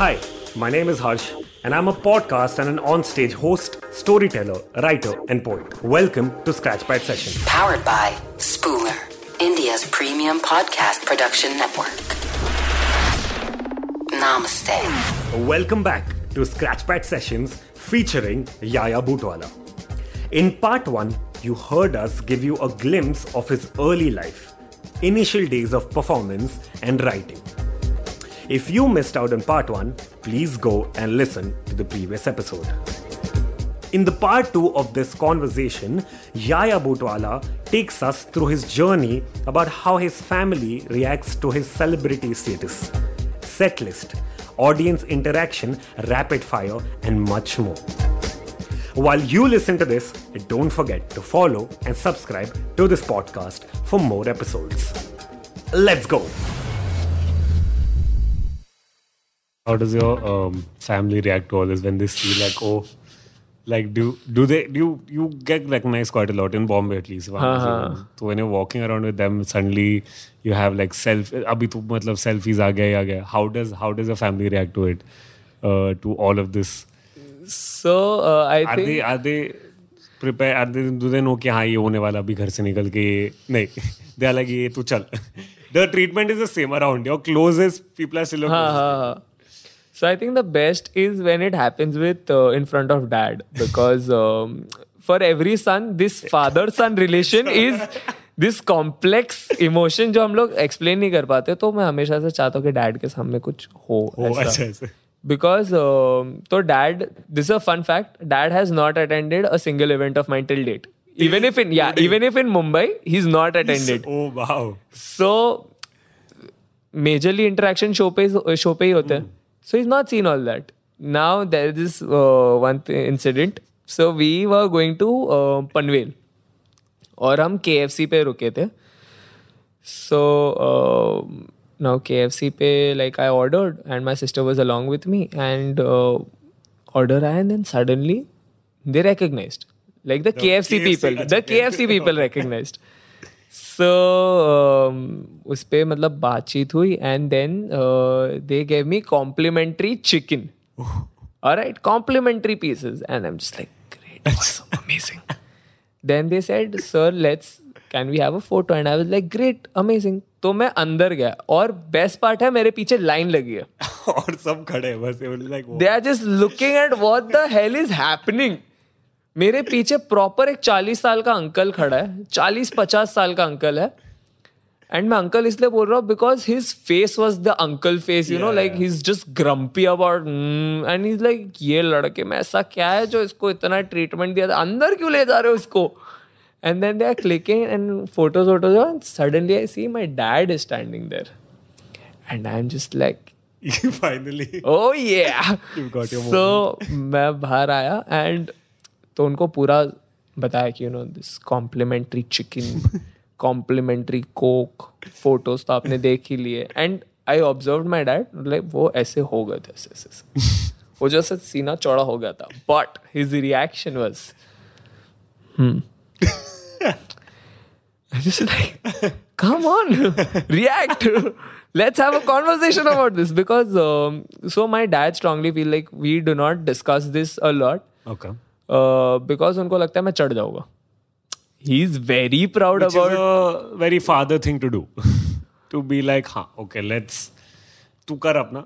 Hi, my name is Harsh, and I'm a podcast and an onstage host, storyteller, writer, and poet. Welcome to Scratchpad Session. Powered by Spooler, India's premium podcast production network. Namaste. Welcome back to Scratchpad Sessions featuring Yaya Bootwala. In part one, you heard us give you a glimpse of his early life, initial days of performance and writing. If you missed out on part one, please go and listen to the previous episode. In the part two of this conversation, Yaya Bootwala takes us through his journey about how his family reacts to his celebrity status, set list, audience interaction, rapid fire, and much more. While you listen to this, don't forget to follow and subscribe to this podcast for more episodes. Let's go. How does your um, family react to all this when they see like oh like do do they do you, you get recognized quite a lot in Bombay at least वहाँ से. so when you're walking around with them suddenly you have like self अभी तो मतलब selfies आ गए आ गए how does how does your family react to it uh, to all of this So uh, I are think they are they prepare are they do they know कि हाँ ये होने वाला अभी घर से निकल के ये नहीं they are like ये तू चल the treatment is the same around your closest people are still your हाँ, closest. हाँ, हाँ. So I think the best is when it happens with uh, in front of dad because um, for every son this father son relation is this complex emotion जो हम लोग explain नहीं कर पाते तो मैं हमेशा से चाहता हूँ कि dad के सामने कुछ हो Oh, ऐसा अच्छा um, so dad this is a fun fact dad has not attended a single event of mine till date even if in yeah even if in mumbai he's not attended oh wow so majorly interaction show पे show पे ही होते हैं so he's not seen all that now there is this uh, one th- incident so we were going to uh, Panvel और हम KFC पे रुके थे so uh, now KFC पे like I ordered and my sister was along with me and uh, order आया and then suddenly they recognized like the, KFC, KFC people अच्छा, the KFC people recognized so um, उस पे मतलब बातचीत हुई uh, they gave me complimentary chicken all right complimentary pieces and I'm just like great awesome amazing then they said sir let's can we have a photo and I was like great amazing तो मैं अंदर गया और best part है मेरे पीछे line लगी है और सब खड़े हैं बस like they are just looking at what the hell is happening मेरे पीछे प्रॉपर एक चालीस साल का अंकल खड़ा है चालीस पचास साल का अंकल है। एंड मैं अंकल इसलिए बोल रहा हूँ because his face was the uncle face you know like he is just grumpy about and is like ये लड़के में ऐसा क्या है जो इसको इतना ट्रीटमेंट दिया था? अंदर क्यों ले जा रहे हो इसको? And then they are clicking and photos वोटोज suddenly I see my dad is standing there and I am just like finally oh yeah. You've got your so मैं बाहर आया एंड तो उनको पूरा बताया कि you know this complimentary chicken complimentary coke photos तो आपने देख ही लिए। And I observe my dad like वो ऐसे हो गए थे ऐसे ऐसे वो जो ऐसे सीना चौड़ा हो गया था। But his reaction was come on react let's have a conversation about this because so my dad strongly feel like we do not discuss this a lot okay Uh, because उनको लगता है मैं चढ़ जाऊँगा। He is very proud about very father thing to do to be like हाँ okay let's तू कर अपना.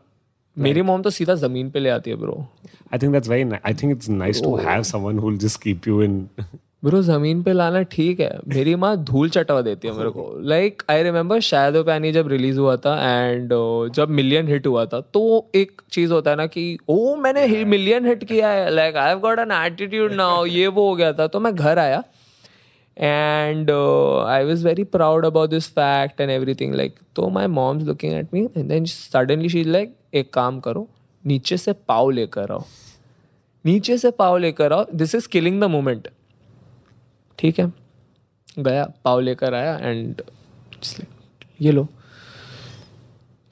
मेरी मोम तो सीधा ज़मीन पे ले आती है bro I think very I think it's nice to have someone just keep you in bro ज़मीन पे लाना ठीक है। मेरी माँ धूल चटवा देती है मेरे को। लाइक आई रिमेम्बर शायद पैनी जब रिलीज़ हुआ था एंड जब मिलियन हिट हुआ था तो एक चीज़ होता है ना कि ओ मैंने मिलियन हिट किया है। Like I have got an attitude now ये वो हो गया था। तो मैं घर आया and I was very proud about this fact and every thing like तो my mom's looking at me and then suddenly she like एक काम करो नीचे से पाव लेकर आओ। नीचे से पाव लेकर आओ। This is killing the moment ठीक है। गया, पाव लेकर आया एंड ये लो।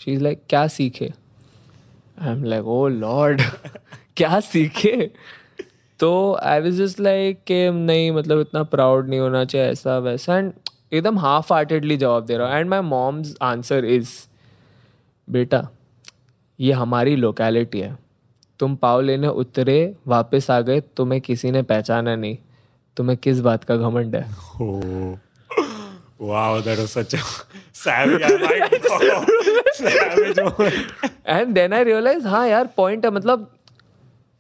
इज़ लाइक क्या सीखे? I am like oh lord क्या सीखे? तो आई वाज जस्ट लाइक कि नहीं मतलब इतना प्राउड नहीं होना चाहिए, ऐसा वैसा। एंड एकदम हाफ़ हार्टेडली जवाब दे रहा हूँ। And my mom's answer is बेटा, ये हमारी लोकेलिटी है। तुम पाव लेने उतरे, वापस आ गए, तुम्हें किसी ने पहचाना नहीं। तुम्हें किस बात का घमंड है Oh. Wow, that was such a savage. I'm savage moment. And then I realize हाँ यार पॉइंट है मतलब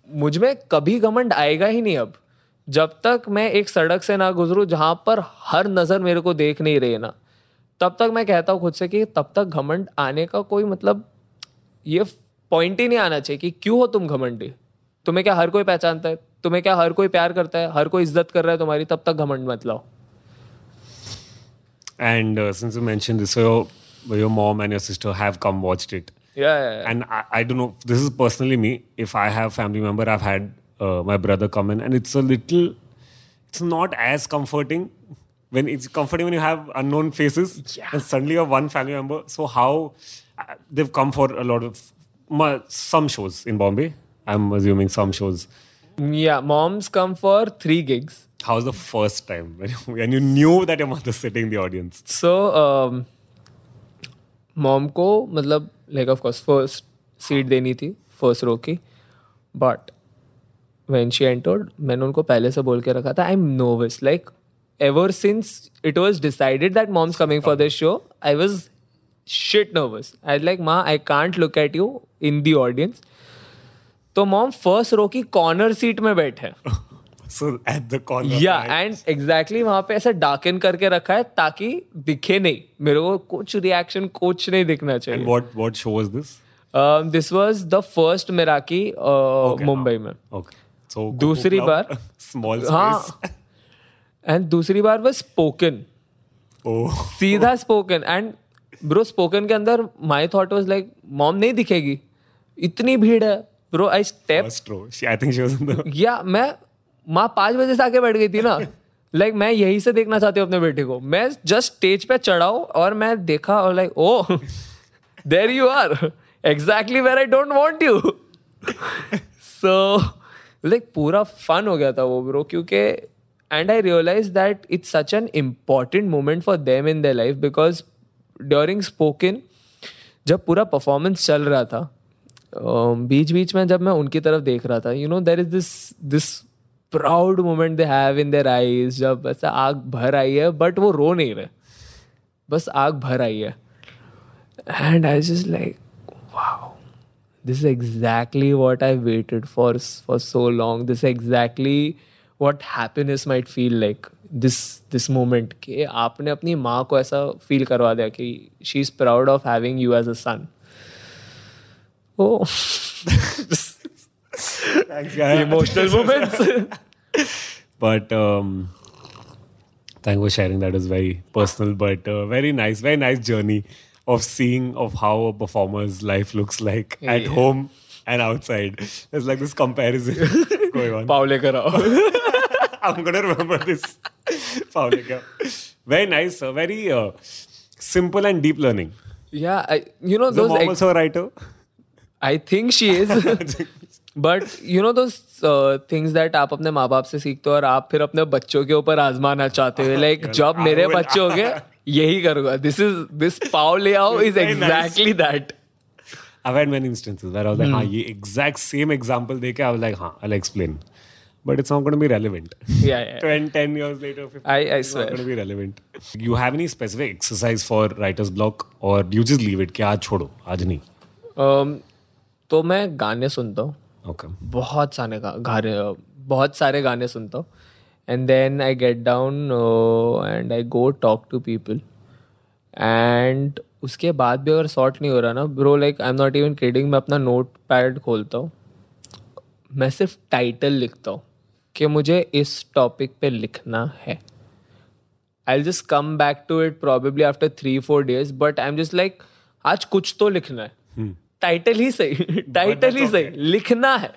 मुझमें कभी घमंड आएगा ही नहीं अब जब तक मैं एक सड़क से ना गुजरूं जहाँ पर हर नज़र मेरे को देख नहीं रही है ना तब तक मैं कहता हूँ खुद से कि तब तक घमंड आने का कोई मतलब ये पॉइंट ही नहीं आना चाहिए कि क्यों हो तुम घमंडी तुम्हें क्या हर कोई पहचानता है तुम्हें क्या हर कोई प्यार करता है हर कोई इज़्ज़त कर रहा है तुम्हारी तब तक घमंड मत लाओ and mom and come watched it and I don't know this is personally me if I have family member I had my brother come in and it's little it's not as comforting when it's comforting when you have unknown faces yeah. and suddenly you have one family member so how they've come for a lot of some shows in bombay i'm assuming some shows yeah moms come for three gigs. How's the first time when you, when you knew that your mother's sitting in the audience? So mom um, को मतलब like of course first seat देनी थी first row की but when she entered मैंने उनको पहले से बोल के रखा था I am nervous like ever since it was decided that mom's coming for this show I was shit nervous I like माँ I can't look at you in the audience तो मॉम फ़र्स्ट रो की corner seat में बैठे या and exactly वहाँ पे ऐसे darken करके रखा है ताकि दिखे नहीं। मेरे को कुछ रिएक्शन कुछ नहीं दिखना चाहिए? This was the first Meraki Okay, Mumbai में. So दूसरी बार- space. हाँ। एंड दूसरी बार वो स्पोकन. सीधा स्पोकन एंड ब्रो स्पोकन के अंदर my thought was like mom नहीं दिखेगी। इतनी भीड़ है। Bro I step I think she was in the. या मैं माँ पाँच बजे से आके बैठ गई थी ना। लाइक like, मैं यही से देखना चाहती हूँ अपने बेटे को। मैं जस्ट स्टेज पे चढ़ाओ और मैं देखा और like oh there you are exactly where I don't want you so like पूरा फन हो गया था वो ब्रो क्योंकि and I realize that it's such an important moment for them in their life because during spoken जब पूरा performance चल रहा था बीच बीच में जब मैं उनकी तरफ़ देख रहा था you know there is this this proud moment they have in their eyes जब ऐसा आग भर आई है बट वो रो नहीं रहे बस आग भर आई है and I just like wow this is exactly what i waited for for so long. This exactly what what happiness feel like this this moment कि आपने अपनी माँ को ऐसा फील करवा दिया कि she is proud of having you as a son oh. Thanks, the emotional moments. but um, thank you for sharing. That is very personal, but uh, very nice. Very nice journey of seeing of how a performer's life looks like yeah. at home and outside. There's like this comparison going on. Pavleka I'm gonna remember this. Pavleka. Very nice. Sir. Very uh, simple and deep learning. Yeah, I, you know the those. Mom ex- also a writer. I think she is but you know those things that आप अपने माँ बाप से सीखते हो और आप फिर अपने बच्चों के ऊपर आजमाना चाहते हो लाइक जब मेरे बच्चे हो गए यही करूँगा दिस इज़ दिस पाव ले आओ is exactly that I've had many instances where I was like, हाँ, ये exact same example देके I was like, हाँ, I'll explain. But it's not going to be relevant. Yeah, yeah. 10, 10 years later, 15 I- I it's swear. not going to be relevant. You have any specific exercise for writer's block or you just leave it आज छोड़ो, आज नहीं. Um, तो मैं गाने सुनता हूँ। Okay. बहुत सारे गा- गाने बहुत सारे गाने सुनता हूँ। And then I get down and I go talk to people and उसके बाद भी अगर सॉर्ट नहीं हो रहा ना bro like I am not even kidding मैं अपना नोट पैड खोलता हूँ। मैं सिर्फ़ टाइटल लिखता हूँ कि मुझे इस टॉपिक पे लिखना है। I just come back to it probably after three four days but I am just like आज कुछ तो लिखना है। टाइटल ही सही टाइटल ही सही लिखना है।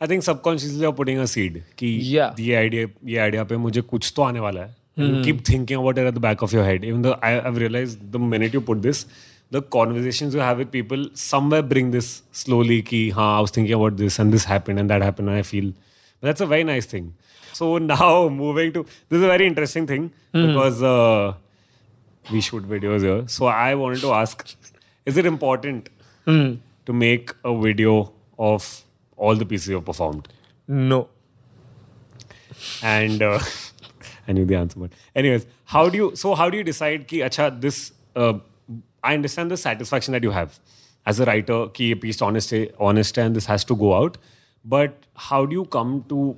I think subconsciously are putting seed कि ये आईडिया ये आईडिया पे मुझे कुछ तो आने वाला है। Keep thinking about at the back of your head even the I have realize the minute you put this the conversation you have with people somewhere bring this slowly कि हाँ I was thinking about this and this happen and that happen I feel that's a very nice thing so now moving to this a very interesting thing because we should videos so I want to ask is it important mm. to make a video of all the pieces you've performed? No. And uh, I knew the answer, but anyways, how do you? So how do you decide? Ki, acha, this uh, I understand the satisfaction that you have as a writer. Ki, a piece honest, honest, and this has to go out. But how do you come to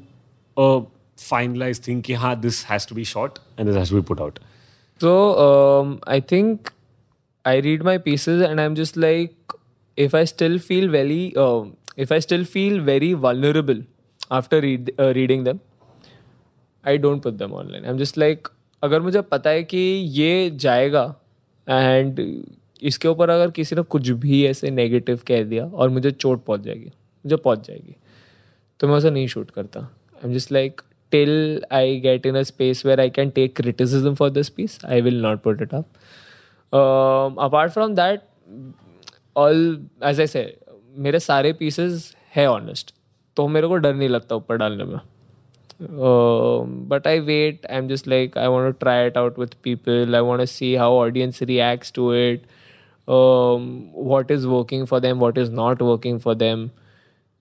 uh, a finalized thing? Ki, ha, this has to be shot and this has to be put out. So um, I think I read my pieces and I'm just like, if I still feel very, um if I still feel very vulnerable after read, uh, reading them, I don't put them online. I'm just like, अगर मुझे पता है कि ये जाएगा and इसके ऊपर अगर किसी ने कुछ भी ऐसे नेगेटिव कह दिया और मुझे चोट पहुँच जाएगी मुझे पहुँच जाएगी तो मैं उसे नहीं शूट करता I am just like till I get in a space where I can take criticism for this piece I will not put it up apart from that all as ऐसे मेरे सारे पीसेस है honest तो मेरे को डर नहीं लगता ऊपर डालने में। But I wait I am just like I want try it out with people I want see how audience react to it what is working for them what is not working for them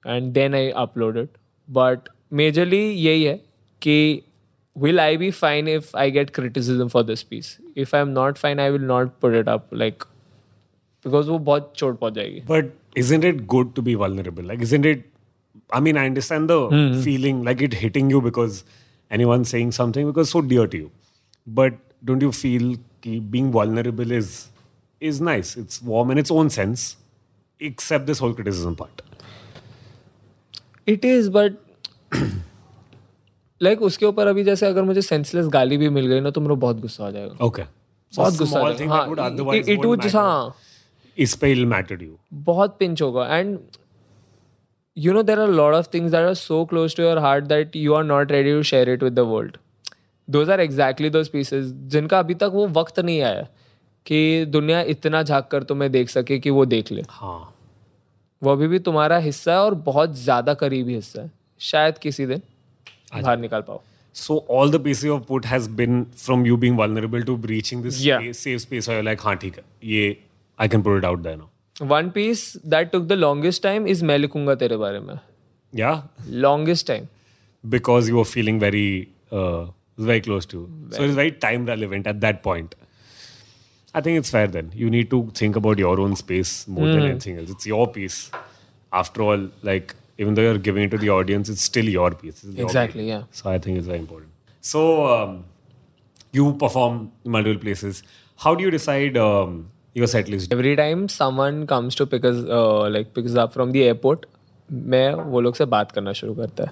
and then I upload it but majorly यही है कि will I be fine if I get criticism for this piece if I am not fine I will not put it up like because वो बहुत चोट पहुँच जाएगी। But is in it good to be vulnerable like is in it I mean I understand the feeling like it hitting you because anyone saying something because so dear to you but don't you feel कि being vulnerable is is nice it's warm in its own sense except this whole criticism part it is but like उसके ऊपर अभी जैसे अगर मुझे senseless गाली भी मिल गई ना तो मेरे बहुत गुस्सा आ जाएगा। Okay okay. इस पे इल मैटर यू बहुत पिंच होगा. And you know there are lot of things that are so close to your heart that you are not ready to share it with the world those are exactly those pieces जिनका अभी तक वो वक्त नहीं आया कि दुनिया इतना झाक कर तुम्हें देख सके कि वो देख ले। हाँ। वो अभी भी तुम्हारा हिस्सा है और बहुत ज़्यादा करीबी हिस्सा है। शायद किसी दिन बाहर निकाल पाओ। So all the pieces of put has been from you being vulnerable to breaching this safe space like हाँ ठीक है ये I can put it out there now. One piece that took the longest time is Main Likhunga Tere Bare Yeah. Longest time. Because you were feeling very, uh, very close to. Very. So it's very time relevant at that point. I think it's fair then. You need to think about your own space more than hmm. anything else. It's your piece. After all, like, even though you're giving it to the audience, it's still your piece. Exactly, yeah. So I think it's very important. So um, you perform multiple places. How do you decide um, you are setlist every time someone comes to pick like pick up from the airport मैं वो लोग से बात करना शुरू करता है।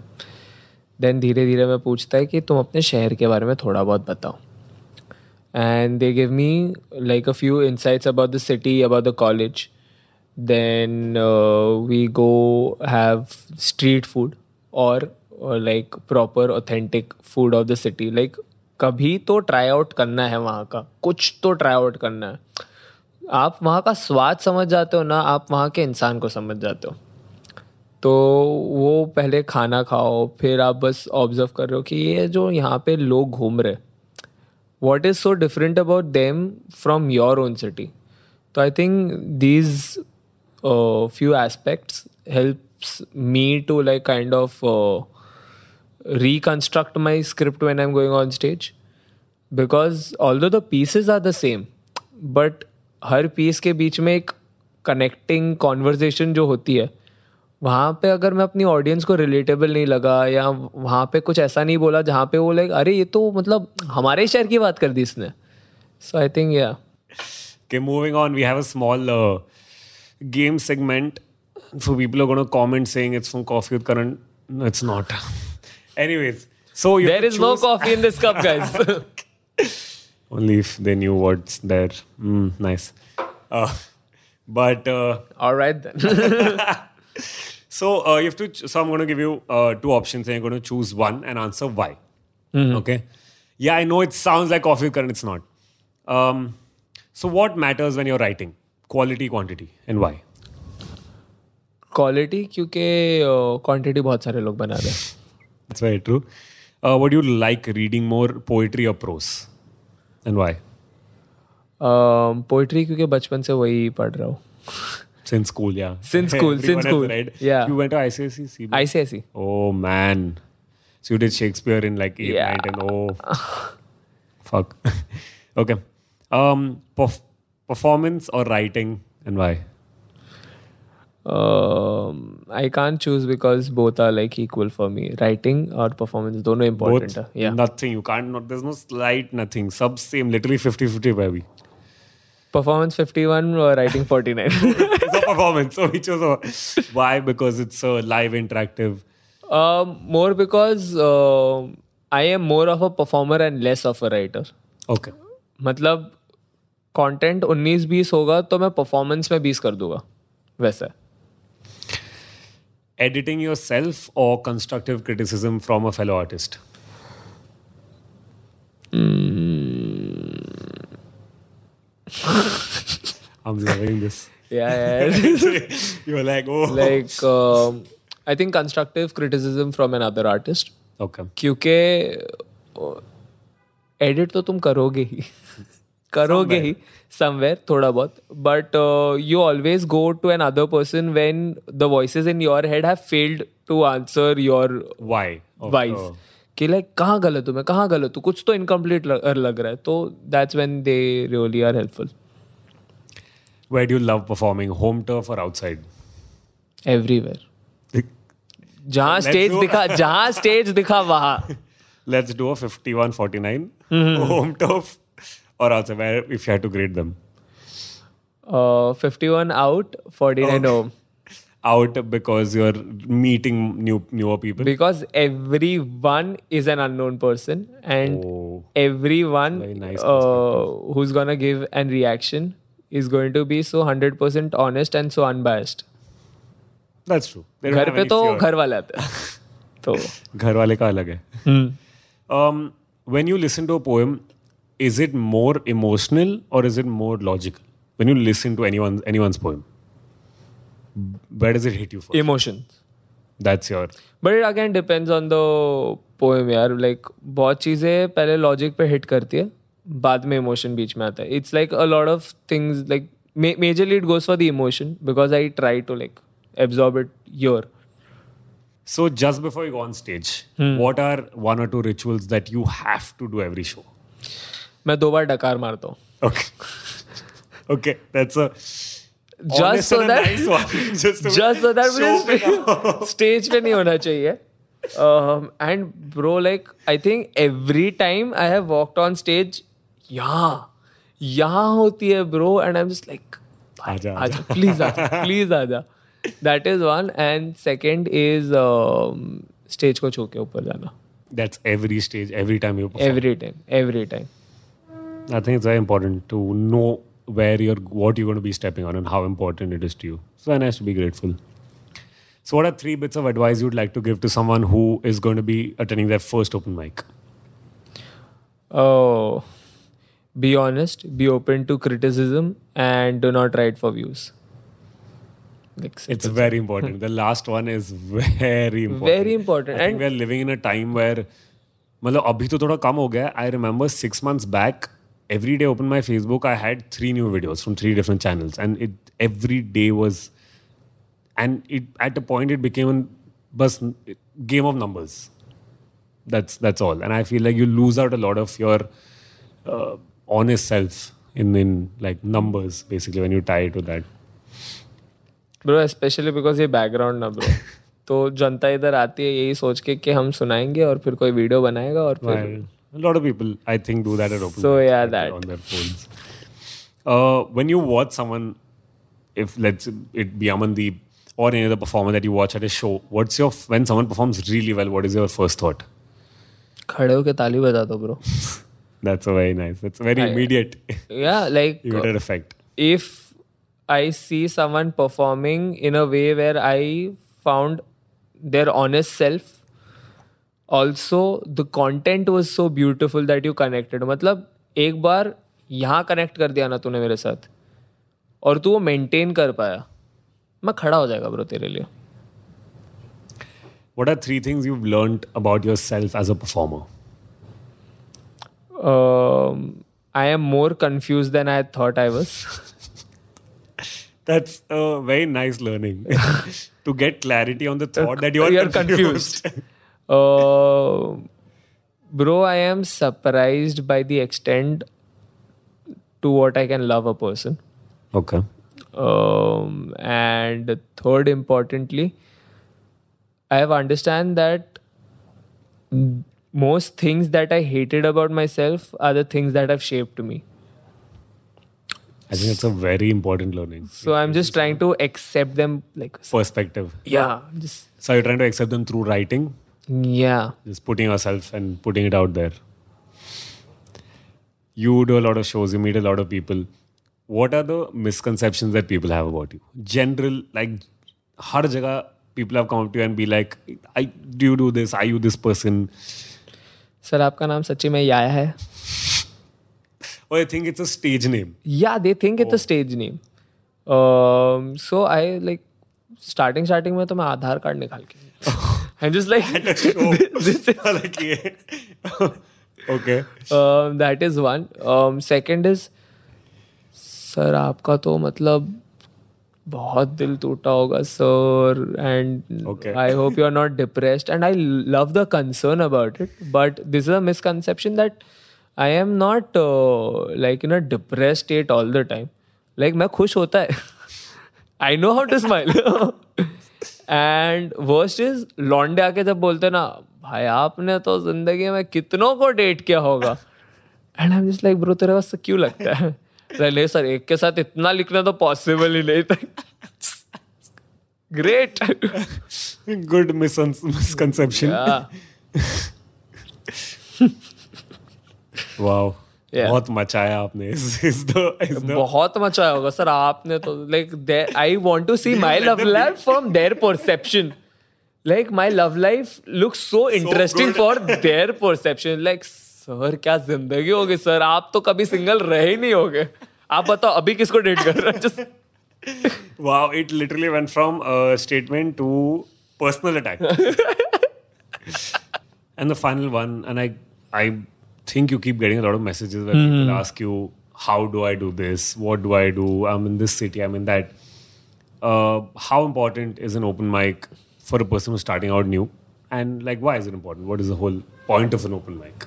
Then धीरे धीरे मैं पूछता है कि तुम अपने शहर के बारे में थोड़ा बहुत बताओ। And they give me like a few insights about the city about the college then we go have street food और like proper authentic food of the city like कभी तो ट्राई आउट करना है वहाँ का। कुछ तो ट्राई आउट करना है। आप वहाँ का स्वाद समझ जाते हो ना, आप वहाँ के इंसान को समझ जाते हो। तो वो पहले खाना खाओ, फिर आप बस ऑब्ज़र्व कर रहे हो कि ये जो यहाँ पे लोग घूम रहे what is so different about them from your own city तो I think these few aspects helps me to like kind of reconstruct my script when I am going on stage because although the pieces are the same but her piece के बीच में एक connecting conversation जो होती है वहाँ पे अगर मैं अपनी ऑडियंस को रिलेटेबल नहीं लगा या वहाँ पे कुछ ऐसा नहीं बोला जहाँ पे वो लाइक अरे ये तो मतलब हमारे शहर की बात कर दी इसने। सो आई थिंक या के moving on we have a small game segment so people are gonna comment saying it's from coffee with Karan it's not anyways so there is no coffee in this cup guys Only if they knew what's there. Mm, nice. Uh, but uh, alright then so uh, you have to. ch- So I'm going to give you uh, two options, and you're going to choose one and answer why. Okay. Yeah, I know it sounds like coffee with Karan. It's not. Um, so what matters when you're writing? Quality, quantity, and why? Quality क्योंकि quantity बहुत सारे लोग बना रहे हैं That's very true. Uh, would you like reading more poetry or prose? And why poetry क्योंकि बचपन से वही पढ़ रहा हूँ। सिंस स्कूल या सिंस स्कूल सिंस स्कूल या you went to ICSE CB ICSE oh man so you did Shakespeare in like 8 9 10 oh fuck okay um perf performance or writing and Um, I can't choose because both are like equal for me. Writing or performance, dono important. Both. है. Yeah. Nothing. You can't. Not, there's no slight nothing. Sub same. Literally 50 50, baby. Performance 51 or writing 49. it's a performance. So we chose a, why? Because it's a live interactive. um, more because uh, I am more of a performer and less of a writer. Okay. मतलब content 19 20 होगा तो मैं performance में 20 कर दूँगा वैसा है Editing yourself or constructive criticism from a fellow artist? Mm. I'm loving this. yeah, You're like, oh. like um, I think constructive criticism from another artist okay. क्योंकि एडिट तो तुम करोगे ही करोगे ही समवेयर थोड़ा बहुत. But you always go to another person when the voices in your head have failed to answer your Why? Of- wise. कि लाइक कहाँ गलत हूँ मैं? कहाँ गलत हूँ? कुछ तो इनकम्प्लीट लग रहा है. तो that's when they really are helpful Where do you love performing? Home turf or outside? Everywhere जहाँ स्टेज दिखा जहाँ स्टेज दिखा वहाँ. Let's do a 51 49. Home turf. Or outside? Where, if you had to grade them? Fifty one out forty nine home Out because you're meeting new newer people. because everyone is an unknown person and Oh. everyone nice uh, who's gonna give an reaction is going to be so 100% honest and so unbiased That's true. घर पे तो. घर वाले आते हैं तो घर वाले का अलग है um, when you listen to a poem is it more emotional or is it more logical when you listen to anyone's anyone's poem where does it hit you first emotions that's your but it again depends on the poem यार like बहुत चीज़ें पहले logic पे hit करती है बाद में emotion बीच में आता है it's like a lot of things like majorly it goes for the emotion because I try to like absorb it your so just before you go on stage what are one or two rituals that you have to do every show मैं दो बार डकार मारता हूँ। Okay that's a just so that just so that stage पे नहीं होना चाहिए। And bro like I think every time I have walked on stage यहाँ यहाँ होती है bro and I am just like please आ जा प्लीज़ आ जा that is one and second is stage को छो के ऊपर जाना। That's every stage every time every time every time I think it's very important to know where you're, what you're going to be stepping on and how important it is to you. It's very nice to be grateful. So, what are three bits of advice you'd like to give to someone who is going to be attending their first open mic? oh be honest be open to criticism and do not write for views like It's very important. the last one is very important. Very important. I think And- we're living in a time where मतलब अभी तो थोड़ा कम हो गया I remember six months back every day open my facebook i had three new videos from three different channels and it every day was and it at a point it became a bus game of numbers that's that's all and i feel like you lose out a lot of your uh, honest self in in like numbers basically when you tie it to that bro specially because ये background ना bro तो जनता इधर आती है यही सोच के कि हम सुनाएँगे और फिर कोई वीडियो बनाएगा और फिर a lot of people, I think, do that at open So, mics, yeah, like, that. on their phones. Uh, when you watch someone, if let's it be Amandeep or any other performer that you watch at a show, what's your when someone performs really well? What is your first thought? खड़े होके ताली बजा दो bro That's a very nice. That's a very I- immediate, या like immediate effect. if I see someone performing in a way where I found their honest self, also the content was so beautiful that you connected मतलब एक बार यहाँ connect कर दिया ना तूने मेरे साथ और तू वो मेंटेन कर पाया। मैं खड़ा हो जाएगा ब्रो तेरे लिए। What are three things you learn about yourself as a performer I am more confuse than I thought I was That's a very nice learning. To get clarity on the thought uh, that you are confused. Uh, bro, I am surprised by the extent to what I can love a person. okay. Um, and third, importantly, I have understand that most things that I hated about myself are the things that have shaped me. I think it's a very important learning. So I'm just trying to accept them, like Perspective. yeah, just So you're trying to accept them through writing, yeah. just putting yourself and putting it out there. You do a lot of shows, you meet a lot of people. What are the misconceptions that people have about you? General, like, har jagah people have come up to you and be like, I, do you do this? Are you this person? Sir आपका नाम सच्ची में याया है Or I think it's a stage name. yeah they think it's a stage name um so i like starting starting में तो मैं आधार card निकाल के i'm just like this this is yeah. okay. um, that is one. Um second is sir आपका तो मतलब बहुत दिल टूटा होगा sir and I hope you are not depressed and I love the concern about it but this is a misconception that I am not like in a depress state all the time like मैं खुश होता है. I know how to smile and worst is लॉन्डे आके जब बोलते ना भाई आपने तो ज़िंदगी में कितनों को डेट किया होगा? And I am just like bro तेरे पास क्यों लगता है? नहीं सर एक के साथ इतना लिखना तो पॉसिबल ही नहीं था. Great good mis- misconception. Yeah. बहुत मचाया आपने इस इस द इस द। बहुत मचा होगा सर आपने तो like I want to see my love life from their perception like my love life looks so interesting for their perception like sir क्या ज़िंदगी होगी सर आप तो कभी सिंगल रहे ही नहीं होगे। आप बताओ अभी किसको डेट कर रहे हो? It literally went from a statement to personal attack. And the final one and i i think you keep getting a lot of messages where people ask you how do i do this what do i do i'm in this city i'm in that uh, how important is an open mic for a person who's starting out new and like why is it important what is the whole point of an open mic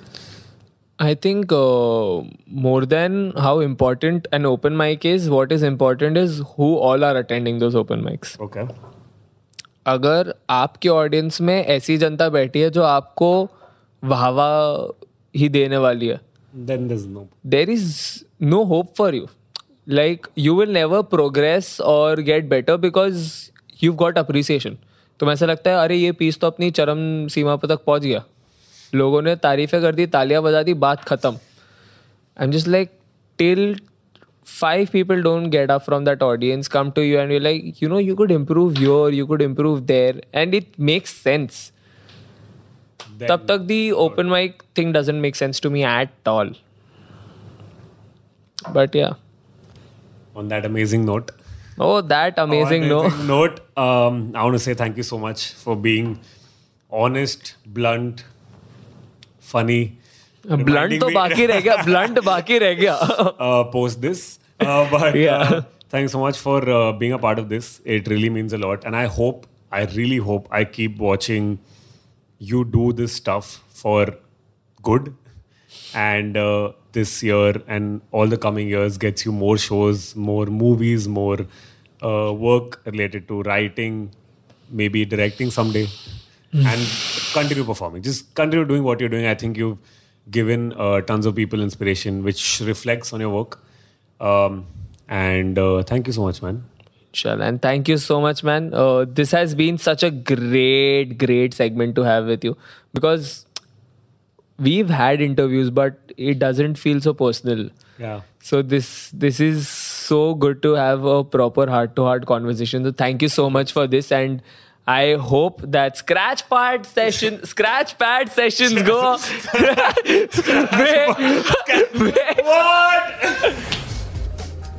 I think uh, more than how important an open mic is, what is important is who all are attending those open mics. okay अगर आपके audience में ऐसी जनता बैठी है जो आपको वाहवा ही देने वाली है। Then this no there is no hope for you like you will never progress और get better because you got appreciation तुम्हें ऐसा लगता है अरे ये पीस तो अपनी चरम सीमा पर तक पहुँच गया। लोगों ने तारीफें कर दी तालियाँ बजा दी बात खत्म। I am just like till five people don't get up from that audience come to you and you like you know you could improve your you could improve there and it makes sense तब तक the open mic thing doesn't make sense to me at all but yeah on that amazing note oh that amazing On no amazing note, um, I want to say thank you so much for being honest, blunt, funny. blunt reminding तो me, बाकी रह गया blunt बाकी रह गया uh, post this. Uh, but Yeah. uh, thanks so much for uh, being a part of this. It really means a lot. And I hope, I you do this stuff for good. And uh, this year and all the coming years gets you more shows, more movies, more uh, work related to writing, maybe directing someday, and continue performing. Just continue doing what you're doing. I think you've given uh, tons of people inspiration, which reflects on your work. Um, and uh, thank you so much, man. Shall and thank you so much, man. Uh, this has been such a great, great segment to have with you because we've had interviews, but it doesn't feel so personal. Yeah. So this this is so good to have a proper heart-to-heart conversation. So thank you so much for this, and I hope that scratch pad session, scratch pad sessions go. What?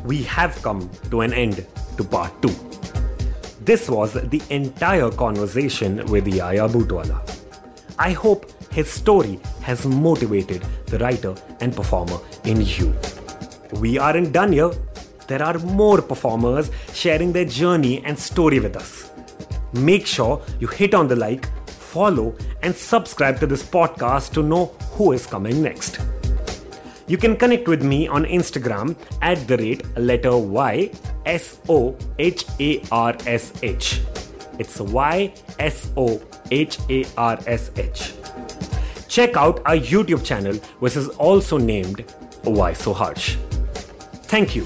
We have come to an end to part 2. This was the entire conversation with Yaya Butwala. I hope his story has motivated the writer and performer in you. We aren't done here. there are more performers sharing their journey and story with us. Make sure you hit on the like, follow, and subscribe to this podcast to know who is coming next. You can connect with me on Instagram at the rate letter Y S O H A R S H. It's Y S O H A R S H. Check out our YouTube channel, which is also named Why So Harsh. Thank you